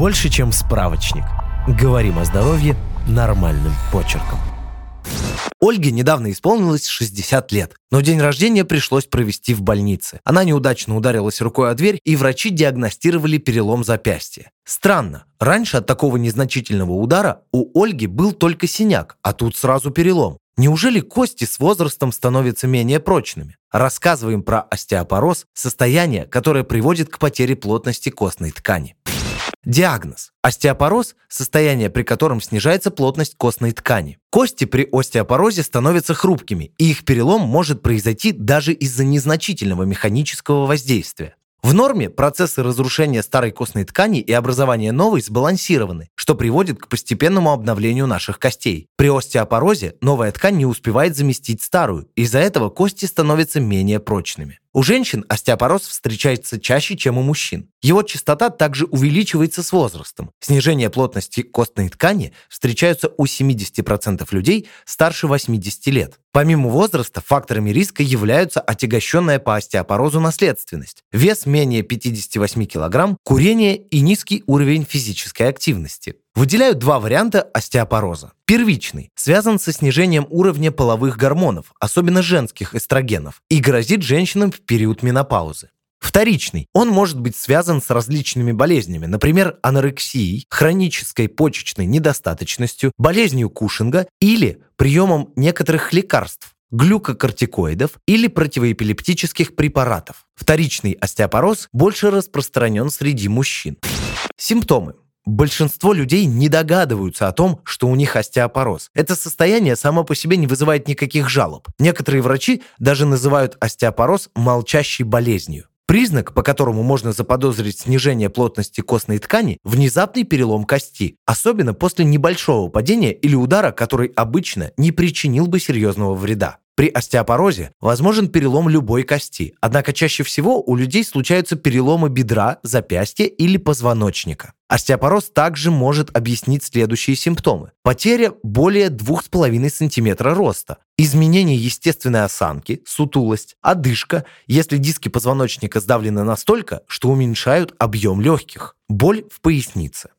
больше, чем справочник. Говорим о здоровье нормальным почерком. Ольге недавно исполнилось 60 лет, но день рождения пришлось провести в больнице. Она неудачно ударилась рукой о дверь, и врачи диагностировали перелом запястья. Странно, раньше от такого незначительного удара у Ольги был только синяк, а тут сразу перелом. Неужели кости с возрастом становятся менее прочными? Рассказываем про остеопороз, состояние, которое приводит к потере плотности костной ткани. Диагноз. Остеопороз – состояние, при котором снижается плотность костной ткани. Кости при остеопорозе становятся хрупкими, и их перелом может произойти даже из-за незначительного механического воздействия. В норме процессы разрушения старой костной ткани и образования новой сбалансированы, что приводит к постепенному обновлению наших костей. При остеопорозе новая ткань не успевает заместить старую, из-за этого кости становятся менее прочными. У женщин остеопороз встречается чаще, чем у мужчин. Его частота также увеличивается с возрастом. Снижение плотности костной ткани встречаются у 70% людей старше 80 лет. Помимо возраста, факторами риска являются отягощенная по остеопорозу наследственность, вес менее 58 кг, курение и низкий уровень физической активности. Выделяют два варианта остеопороза. Первичный связан со снижением уровня половых гормонов, особенно женских эстрогенов, и грозит женщинам в период менопаузы. Вторичный. Он может быть связан с различными болезнями, например, анорексией, хронической почечной недостаточностью, болезнью Кушинга или приемом некоторых лекарств, глюкокортикоидов или противоэпилептических препаратов. Вторичный остеопороз больше распространен среди мужчин. Симптомы. Большинство людей не догадываются о том, что у них остеопороз. Это состояние само по себе не вызывает никаких жалоб. Некоторые врачи даже называют остеопороз молчащей болезнью. Признак, по которому можно заподозрить снижение плотности костной ткани – внезапный перелом кости, особенно после небольшого падения или удара, который обычно не причинил бы серьезного вреда. При остеопорозе возможен перелом любой кости, однако чаще всего у людей случаются переломы бедра, запястья или позвоночника. Остеопороз также может объяснить следующие симптомы. Потеря более 2,5 см роста, изменение естественной осанки, сутулость, одышка, если диски позвоночника сдавлены настолько, что уменьшают объем легких, боль в пояснице.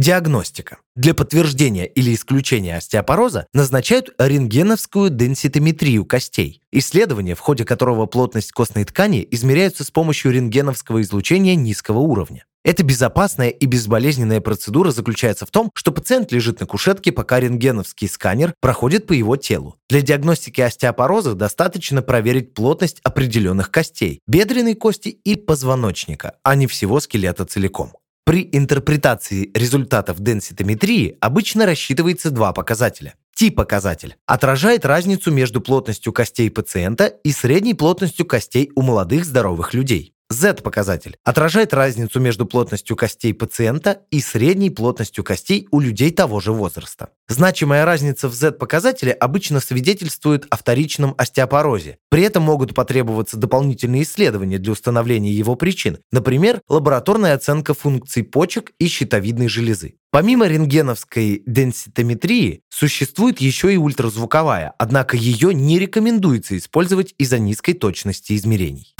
Диагностика. Для подтверждения или исключения остеопороза назначают рентгеновскую денситометрию костей, исследование, в ходе которого плотность костной ткани измеряется с помощью рентгеновского излучения низкого уровня. Эта безопасная и безболезненная процедура заключается в том, что пациент лежит на кушетке, пока рентгеновский сканер проходит по его телу. Для диагностики остеопороза достаточно проверить плотность определенных костей – бедренной кости и позвоночника, а не всего скелета целиком. При интерпретации результатов денситометрии обычно рассчитывается два показателя. T-показатель отражает разницу между плотностью костей пациента и средней плотностью костей у молодых здоровых людей. Z-показатель отражает разницу между плотностью костей пациента и средней плотностью костей у людей того же возраста. Значимая разница в Z-показателе обычно свидетельствует о вторичном остеопорозе. При этом могут потребоваться дополнительные исследования для установления его причин, например, лабораторная оценка функций почек и щитовидной железы. Помимо рентгеновской денситометрии, существует еще и ультразвуковая, однако ее не рекомендуется использовать из-за низкой точности измерений.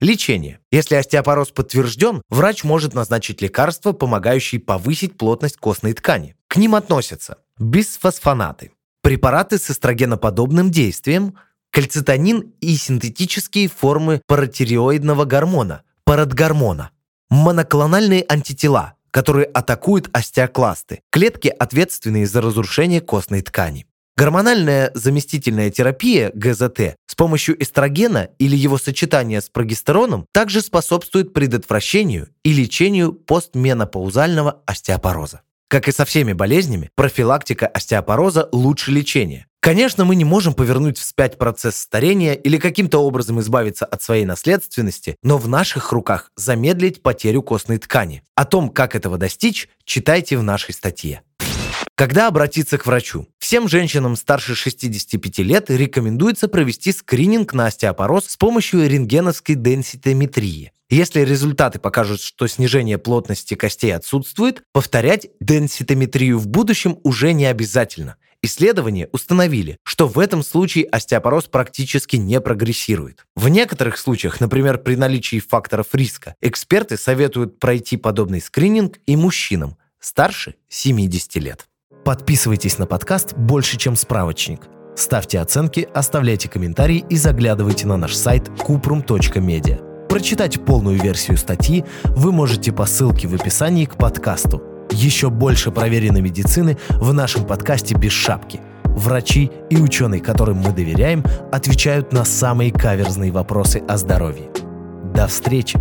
Лечение. Если остеопороз подтвержден, врач может назначить лекарства, помогающие повысить плотность костной ткани. К ним относятся бисфосфонаты, препараты с эстрогеноподобным действием, кальцитонин и синтетические формы паратиреоидного гормона, парадгормона, моноклональные антитела, которые атакуют остеокласты, клетки, ответственные за разрушение костной ткани. Гормональная заместительная терапия ГЗТ с помощью эстрогена или его сочетания с прогестероном также способствует предотвращению и лечению постменопаузального остеопороза. Как и со всеми болезнями, профилактика остеопороза лучше лечения. Конечно, мы не можем повернуть вспять процесс старения или каким-то образом избавиться от своей наследственности, но в наших руках замедлить потерю костной ткани. О том, как этого достичь, читайте в нашей статье. Когда обратиться к врачу? Всем женщинам старше 65 лет рекомендуется провести скрининг на остеопороз с помощью рентгеновской денситометрии. Если результаты покажут, что снижение плотности костей отсутствует, повторять денситометрию в будущем уже не обязательно. Исследования установили, что в этом случае остеопороз практически не прогрессирует. В некоторых случаях, например, при наличии факторов риска, эксперты советуют пройти подобный скрининг и мужчинам старше 70 лет. Подписывайтесь на подкаст «Больше, чем справочник». Ставьте оценки, оставляйте комментарии и заглядывайте на наш сайт kuprum.media. Прочитать полную версию статьи вы можете по ссылке в описании к подкасту. Еще больше проверенной медицины в нашем подкасте «Без шапки». Врачи и ученые, которым мы доверяем, отвечают на самые каверзные вопросы о здоровье. До встречи!